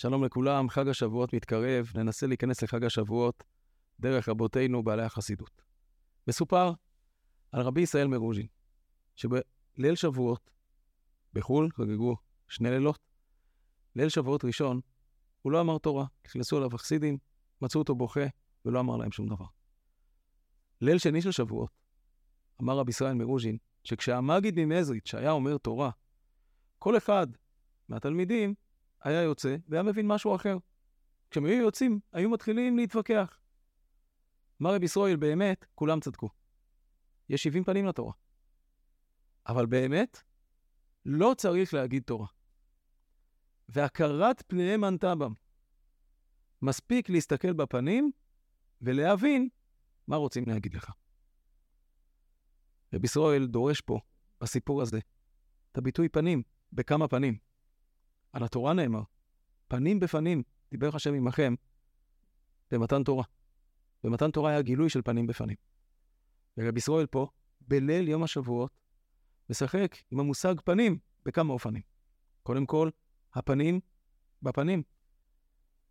שלום לכולם, חג השבועות מתקרב, ננסה להיכנס לחג השבועות דרך רבותינו בעלי החסידות. מסופר על רבי ישראל מרוז'ין, שבליל שבועות, בחו"ל חגגו שני לילות, ליל שבועות ראשון, הוא לא אמר תורה, נכנסו אליו החסידים, מצאו אותו בוכה, ולא אמר להם שום דבר. ליל שני של שבועות, אמר רבי ישראל מרוז'ין, שכשהמגיד ממזריץ' היה אומר תורה, כל אחד מהתלמידים היה יוצא והיה מבין משהו אחר. כשהם היו יוצאים, היו מתחילים להתווכח. אמר רבי ישראל, באמת, כולם צדקו. יש 70 פנים לתורה. אבל באמת, לא צריך להגיד תורה. והכרת פניהם ענתה בם. מספיק להסתכל בפנים ולהבין מה רוצים להגיד לך. רבי ישראל דורש פה, בסיפור הזה, את הביטוי פנים, בכמה פנים. על התורה נאמר, פנים בפנים, דיבר השם עמכם, במתן תורה. במתן תורה היה גילוי של פנים בפנים. ורבי ישראל פה, בליל יום השבועות, משחק עם המושג פנים בכמה אופנים. קודם כל, הפנים בפנים.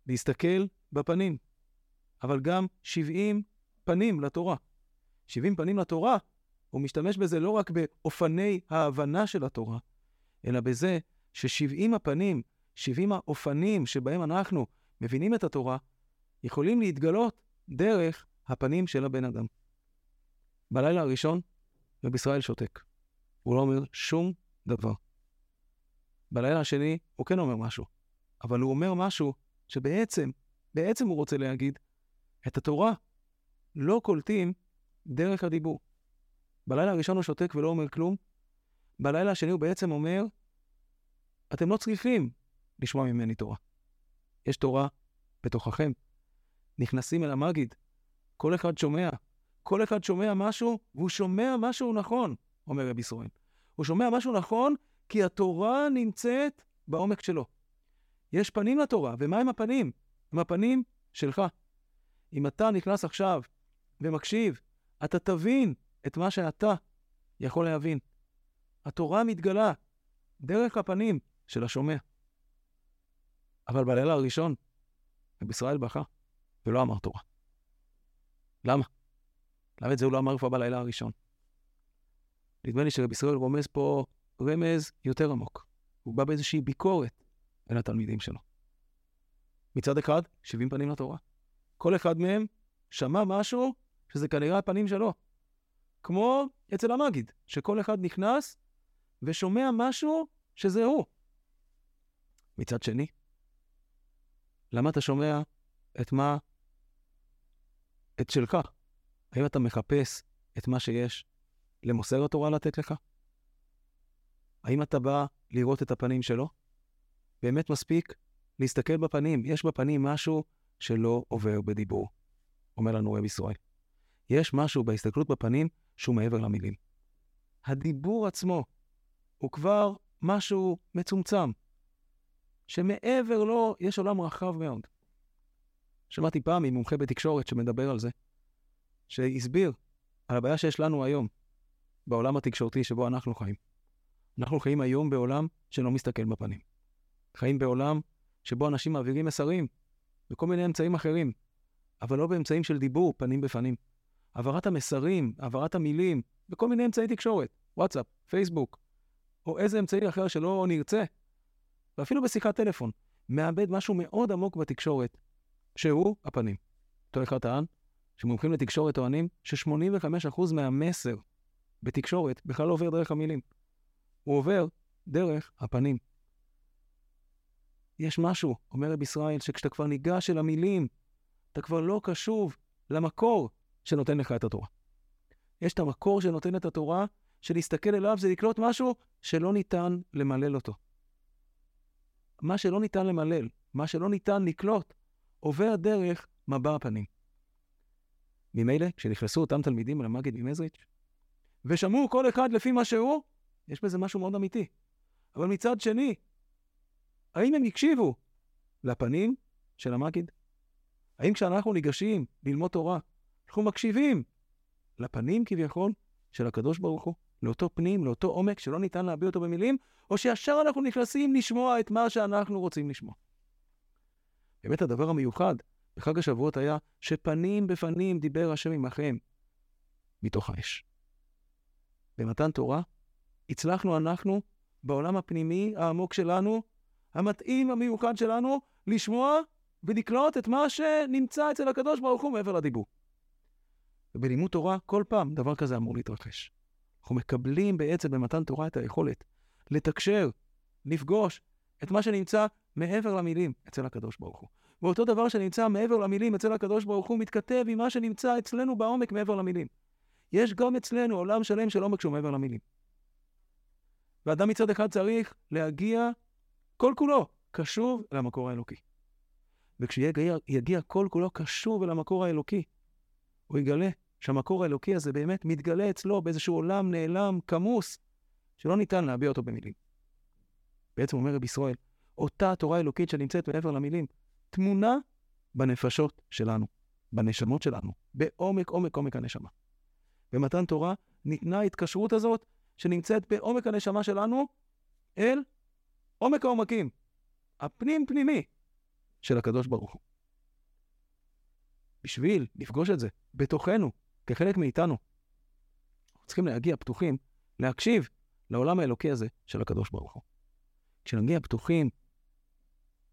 להסתכל בפנים. אבל גם 70 פנים לתורה. 70 פנים לתורה, הוא משתמש בזה לא רק באופני ההבנה של התורה, אלא בזה ש-70 הפנים, 70 האופנים שבהם אנחנו מבינים את התורה, יכולים להתגלות דרך הפנים של הבן אדם. בלילה הראשון, רב ישראל שותק. הוא לא אומר שום דבר. בלילה השני, הוא כן אומר משהו, אבל הוא אומר משהו שבעצם, בעצם הוא רוצה להגיד, את התורה לא קולטים דרך הדיבור. בלילה הראשון הוא שותק ולא אומר כלום, בלילה השני הוא בעצם אומר, אתם לא צריכים לשמוע ממני תורה. יש תורה בתוככם. נכנסים אל המגיד, כל אחד שומע. כל אחד שומע משהו, והוא שומע משהו נכון, אומר רבי ישראל. הוא שומע משהו נכון, כי התורה נמצאת בעומק שלו. יש פנים לתורה, ומה עם הפנים? הם הפנים שלך. אם אתה נכנס עכשיו ומקשיב, אתה תבין את מה שאתה יכול להבין. התורה מתגלה דרך הפנים של השומע. אבל בלילה הראשון, רבי ישראל בכה ולא אמר תורה. למה? למה את זה הוא לא אמר כבר בלילה הראשון? נדמה לי שרבי ישראל רומז פה רמז יותר עמוק. הוא בא באיזושהי ביקורת אל התלמידים שלו. מצד אחד, 70 פנים לתורה. כל אחד מהם שמע משהו שזה כנראה הפנים שלו. כמו אצל המגיד, שכל אחד נכנס ושומע משהו שזה הוא. מצד שני, למה אתה שומע את מה... את שלך? האם אתה מחפש את מה שיש למוסר התורה לתת לך? האם אתה בא לראות את הפנים שלו? באמת מספיק להסתכל בפנים. יש בפנים משהו שלא עובר בדיבור, אומר לנו רב ישראל. יש משהו בהסתכלות בפנים שהוא מעבר למילים. הדיבור עצמו הוא כבר משהו מצומצם, שמעבר לו יש עולם רחב מאוד. שמעתי פעם ממומחה בתקשורת שמדבר על זה, שהסביר על הבעיה שיש לנו היום בעולם התקשורתי שבו אנחנו חיים. אנחנו חיים היום בעולם שלא מסתכל בפנים. חיים בעולם שבו אנשים מעבירים מסרים בכל מיני אמצעים אחרים, אבל לא באמצעים של דיבור פנים בפנים. העברת המסרים, העברת המילים, בכל מיני אמצעי תקשורת, וואטסאפ, פייסבוק, או איזה אמצעי אחר שלא נרצה, ואפילו בשיחת טלפון, מאבד משהו מאוד עמוק בתקשורת, שהוא הפנים. אותו אחד טען שמומחים לתקשורת טוענים ש-85% מהמסר בתקשורת בכלל לא עובר דרך המילים. הוא עובר דרך הפנים. יש משהו, אומר רב ישראל, שכשאתה כבר ניגש אל המילים, אתה כבר לא קשוב למקור שנותן לך את התורה. יש את המקור שנותן את התורה, שלהסתכל אליו זה לקלוט משהו שלא ניתן למלל אותו. מה שלא ניתן למלל, מה שלא ניתן לקלוט, עובר דרך מבע הפנים. ממילא, כשנכנסו אותם תלמידים למגיד ממזריץ', ושמעו כל אחד לפי מה שהוא, יש בזה משהו מאוד אמיתי. אבל מצד שני, האם הם הקשיבו לפנים של המגיד? האם כשאנחנו ניגשים ללמוד תורה, אנחנו מקשיבים לפנים כביכול של הקדוש ברוך הוא? לאותו פנים, לאותו עומק שלא ניתן להביע אותו במילים, או שישר אנחנו נכנסים לשמוע את מה שאנחנו רוצים לשמוע. באמת הדבר המיוחד בחג השבועות היה שפנים בפנים דיבר השם עמכם מתוך האש. במתן תורה הצלחנו אנחנו, בעולם הפנימי העמוק שלנו, המתאים, המיוחד שלנו, לשמוע ולקלוט את מה שנמצא אצל הקדוש ברוך הוא מעבר לדיבור. ובלימוד תורה, כל פעם דבר כזה אמור להתרחש. אנחנו מקבלים בעצם במתן תורה את היכולת לתקשר, לפגוש את מה שנמצא מעבר למילים אצל הקדוש ברוך הוא. ואותו דבר שנמצא מעבר למילים אצל הקדוש ברוך הוא מתכתב עם מה שנמצא אצלנו בעומק מעבר למילים. יש גם אצלנו עולם שלם של עומק שהוא מעבר למילים. ואדם מצד אחד צריך להגיע כל כולו קשוב למקור האלוקי. וכשיגיע כל כולו קשוב אל המקור האלוקי, הוא יגלה שהמקור האלוקי הזה באמת מתגלה אצלו באיזשהו עולם נעלם, כמוס, שלא ניתן להביע אותו במילים. בעצם אומר רבי ישראל, אותה התורה האלוקית שנמצאת מעבר למילים, טמונה בנפשות שלנו, בנשמות שלנו, בעומק עומק עומק הנשמה. במתן תורה ניתנה ההתקשרות הזאת שנמצאת בעומק הנשמה שלנו אל עומק העומקים, הפנים פנימי של הקדוש ברוך הוא. בשביל לפגוש את זה בתוכנו, כחלק מאיתנו, אנחנו צריכים להגיע פתוחים, להקשיב לעולם האלוקי הזה של הקדוש ברוך הוא. כשנגיע פתוחים,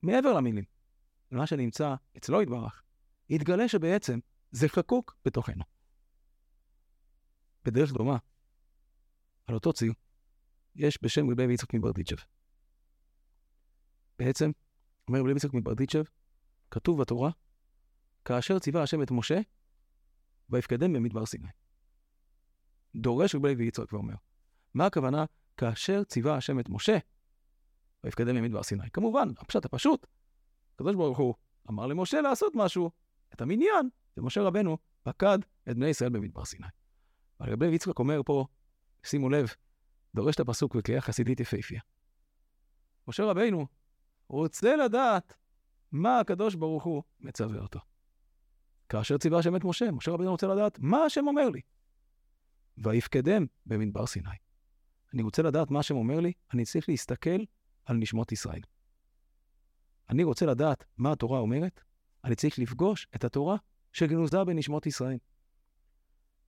מעבר למילים, למה שנמצא אצלו יתברך, יתגלה שבעצם זה חקוק בתוכנו. בדרך דומה, על אותו ציר, יש בשם רבי יצחק מברדיצ'ב. בעצם, אומר רבי יצחק מברדיצ'ב, כתוב בתורה, כאשר ציווה השם את משה, ויפקדם במדבר סיני. דורש רבי יצחק ואומר, מה הכוונה כאשר ציווה השם את משה, ויפקדם במדבר סיני? כמובן, הפשט הפשוט, הקדוש ברוך הוא אמר למשה לעשות משהו, את המניין, ומשה רבנו פקד את בני ישראל במדבר סיני. אבל רבי יצחק אומר פה, שימו לב, דורש את הפסוק בקריאה חסידית יפהפייה. משה רבינו רוצה לדעת מה הקדוש ברוך הוא מצווה אותו. כאשר ציווה השם את משה, משה רבינו רוצה לדעת מה השם אומר לי. ויפקדם במדבר סיני. אני רוצה לדעת מה השם אומר לי, אני צריך להסתכל על נשמות ישראל. אני רוצה לדעת מה התורה אומרת, אני צריך לפגוש את התורה שגנוזה בנשמות ישראל.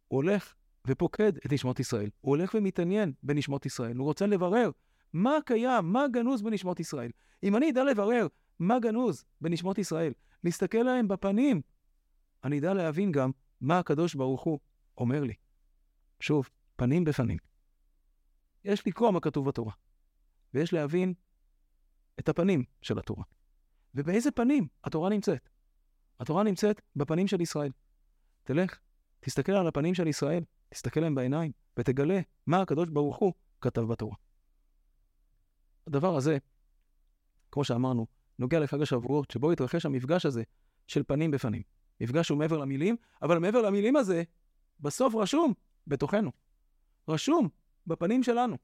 הוא הולך ופוקד את נשמות ישראל. הוא הולך ומתעניין בנשמות ישראל. הוא רוצה לברר מה קיים, מה גנוז בנשמות ישראל. אם אני אדע לברר מה גנוז בנשמות ישראל, להסתכל להם בפנים, אני אדע להבין גם מה הקדוש ברוך הוא אומר לי. שוב, פנים בפנים. יש לקרוא מה כתוב בתורה, ויש להבין את הפנים של התורה. ובאיזה פנים התורה נמצאת? התורה נמצאת בפנים של ישראל. תלך, תסתכל על הפנים של ישראל, תסתכל להם בעיניים, ותגלה מה הקדוש ברוך הוא כתב בתורה. הדבר הזה, כמו שאמרנו, נוגע לחג השבועות, שבו התרחש המפגש הזה של פנים בפנים. מפגש הוא מעבר למילים, אבל מעבר למילים הזה, בסוף רשום בתוכנו. רשום בפנים שלנו.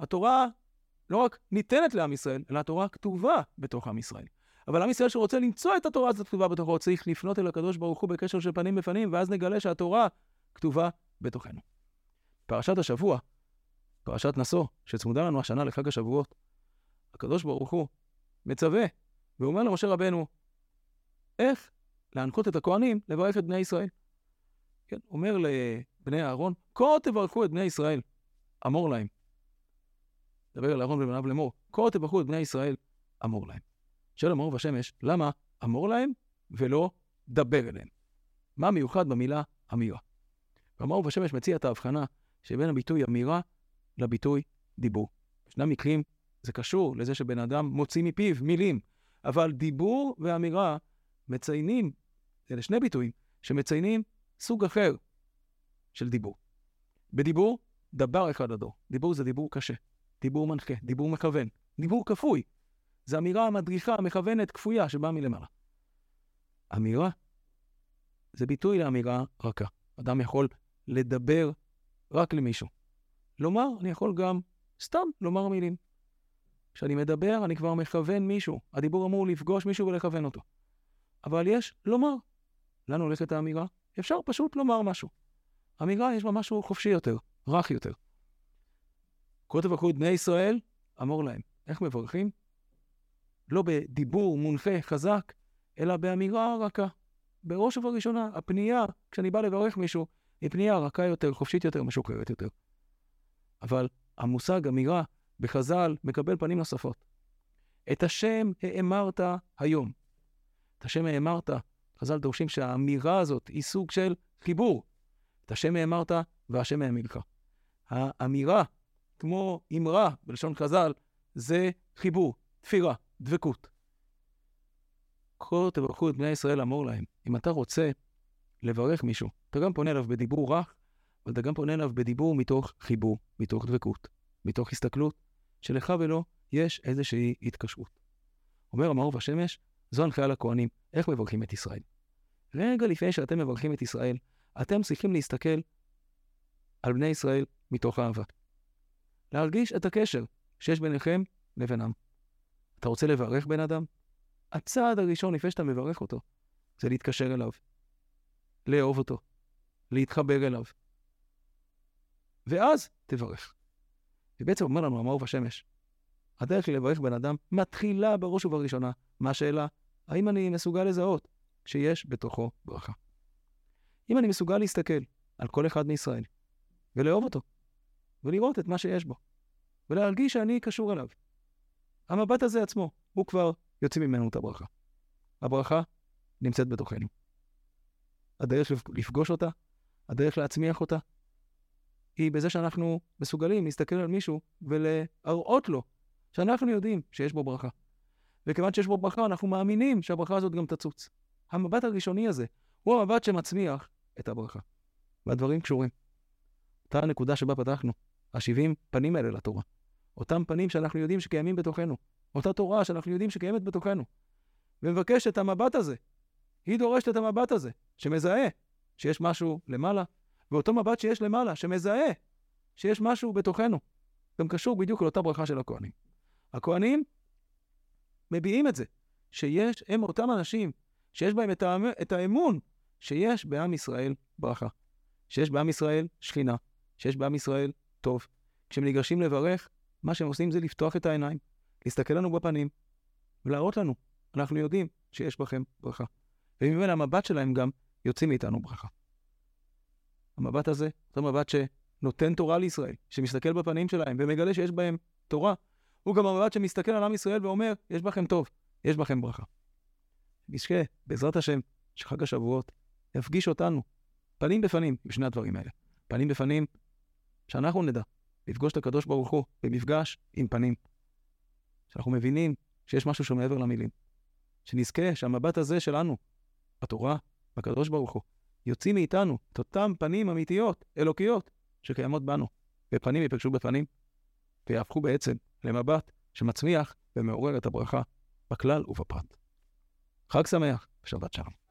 התורה לא רק ניתנת לעם ישראל, אלא התורה כתובה בתוך עם ישראל. אבל עם ישראל שרוצה למצוא את התורה הזאת כתובה בתוכו, צריך לפנות אל הקדוש ברוך הוא בקשר של פנים בפנים, ואז נגלה שהתורה כתובה בתוכנו. פרשת השבוע, פרשת נשוא, שצמודה לנו השנה לחג השבועות, הקדוש ברוך הוא מצווה, ואומר למשה רבנו, איך להנחות את הכהנים לברך את בני ישראל. כן, אומר לבני אהרון, כה תברכו את בני ישראל, אמור להם. דבר אל אהרון ובניו לאמור, כה תברכו את בני ישראל, אמור להם. שואל המאור והשמש, למה אמור להם ולא דבר אליהם? מה מיוחד במילה אמירה? והמאור והשמש מציע את ההבחנה שבין הביטוי אמירה לביטוי דיבור. ישנם מקרים, זה קשור לזה שבן אדם מוציא מפיו מילים, אבל דיבור ואמירה מציינים, אלה שני ביטויים, שמציינים סוג אחר של דיבור. בדיבור, דבר אחד הדור. דיבור זה דיבור קשה, דיבור מנחה, דיבור מכוון, דיבור כפוי. זו אמירה המדריכה, המכוונת, כפויה, שבאה מלמעלה. אמירה זה ביטוי לאמירה רכה. אדם יכול לדבר רק למישהו. לומר, אני יכול גם סתם לומר מילים. כשאני מדבר, אני כבר מכוון מישהו. הדיבור אמור לפגוש מישהו ולכוון אותו. אבל יש לומר. לאן הולכת האמירה? אפשר פשוט לומר משהו. אמירה, יש בה משהו חופשי יותר, רך יותר. כה תברכו את בני ישראל, אמור להם. איך מברכים? לא בדיבור מונחה חזק, אלא באמירה רכה. בראש ובראשונה, הפנייה, כשאני בא לברך מישהו, היא פנייה רכה יותר, חופשית יותר, משוקרת יותר. אבל המושג אמירה בחז"ל מקבל פנים נוספות. את השם האמרת היום. את השם האמרת, חז"ל דורשים שהאמירה הזאת היא סוג של חיבור. את השם האמרת והשם האמילך. האמירה, כמו אמרה בלשון חז"ל, זה חיבור, תפירה, דבקות. כה תברכו את בני ישראל לאמור להם. אם אתה רוצה לברך מישהו, אתה גם פונה אליו בדיבור רך, אבל אתה גם פונה אליו בדיבור מתוך חיבור, מתוך דבקות, מתוך הסתכלות, שלך ולו יש איזושהי התקשרות. אומר המאור והשמש, זו הנחיה לכהנים, איך מברכים את ישראל. רגע לפני שאתם מברכים את ישראל, אתם צריכים להסתכל על בני ישראל מתוך אהבה. להרגיש את הקשר שיש ביניכם לבינם. אתה רוצה לברך בן אדם? הצעד הראשון לפני שאתה מברך אותו, זה להתקשר אליו, לאהוב אותו, להתחבר אליו. ואז תברך. ובעצם אומר לנו המאור בשמש, הדרך לברך בן אדם מתחילה בראש ובראשונה מה השאלה, האם אני מסוגל לזהות שיש בתוכו ברכה. אם אני מסוגל להסתכל על כל אחד מישראל ולאהוב אותו, ולראות את מה שיש בו, ולהרגיש שאני קשור אליו, המבט הזה עצמו, הוא כבר יוצא ממנו את הברכה. הברכה נמצאת בתוכנו. הדרך לפגוש אותה, הדרך להצמיח אותה, היא בזה שאנחנו מסוגלים להסתכל על מישהו ולהראות לו שאנחנו יודעים שיש בו ברכה. וכיוון שיש בו ברכה, אנחנו מאמינים שהברכה הזאת גם תצוץ. המבט הראשוני הזה הוא המבט שמצמיח את הברכה. והדברים קשורים. אותה הנקודה שבה פתחנו, השבעים פנים האלה לתורה. אותם פנים שאנחנו יודעים שקיימים בתוכנו. אותה תורה שאנחנו יודעים שקיימת בתוכנו. ומבקש את המבט הזה. היא דורשת את המבט הזה, שמזהה שיש משהו למעלה, ואותו מבט שיש למעלה, שמזהה שיש משהו בתוכנו. גם קשור בדיוק לאותה ברכה של הכהנים. הכהנים מביעים את זה, שיש, הם אותם אנשים שיש בהם את, האמ... את האמון שיש בעם ישראל ברכה, שיש בעם ישראל שכינה, שיש בעם ישראל טוב. כשהם ניגשים לברך, מה שהם עושים זה לפתוח את העיניים, להסתכל לנו בפנים ולהראות לנו, אנחנו יודעים שיש בכם ברכה. וממילא המבט שלהם גם יוצאים מאיתנו ברכה. המבט הזה, זה מבט שנותן תורה לישראל, שמסתכל בפנים שלהם ומגלה שיש בהם תורה, הוא גם המבט שמסתכל על עם ישראל ואומר, יש בכם טוב, יש בכם ברכה. נזכה, בעזרת השם, שחג השבועות יפגיש אותנו, פנים בפנים, בשני הדברים האלה. פנים בפנים, שאנחנו נדע לפגוש את הקדוש ברוך הוא במפגש עם פנים. שאנחנו מבינים שיש משהו שמעבר למילים. שנזכה שהמבט הזה שלנו, בתורה, בקדוש ברוך הוא, יוציא מאיתנו את אותם פנים אמיתיות, אלוקיות, שקיימות בנו. ופנים ייפגשו בפנים, ויהפכו בעצם למבט שמצמיח ומעורר את הברכה בכלל ובפרט. חג שמח ושבת שלום.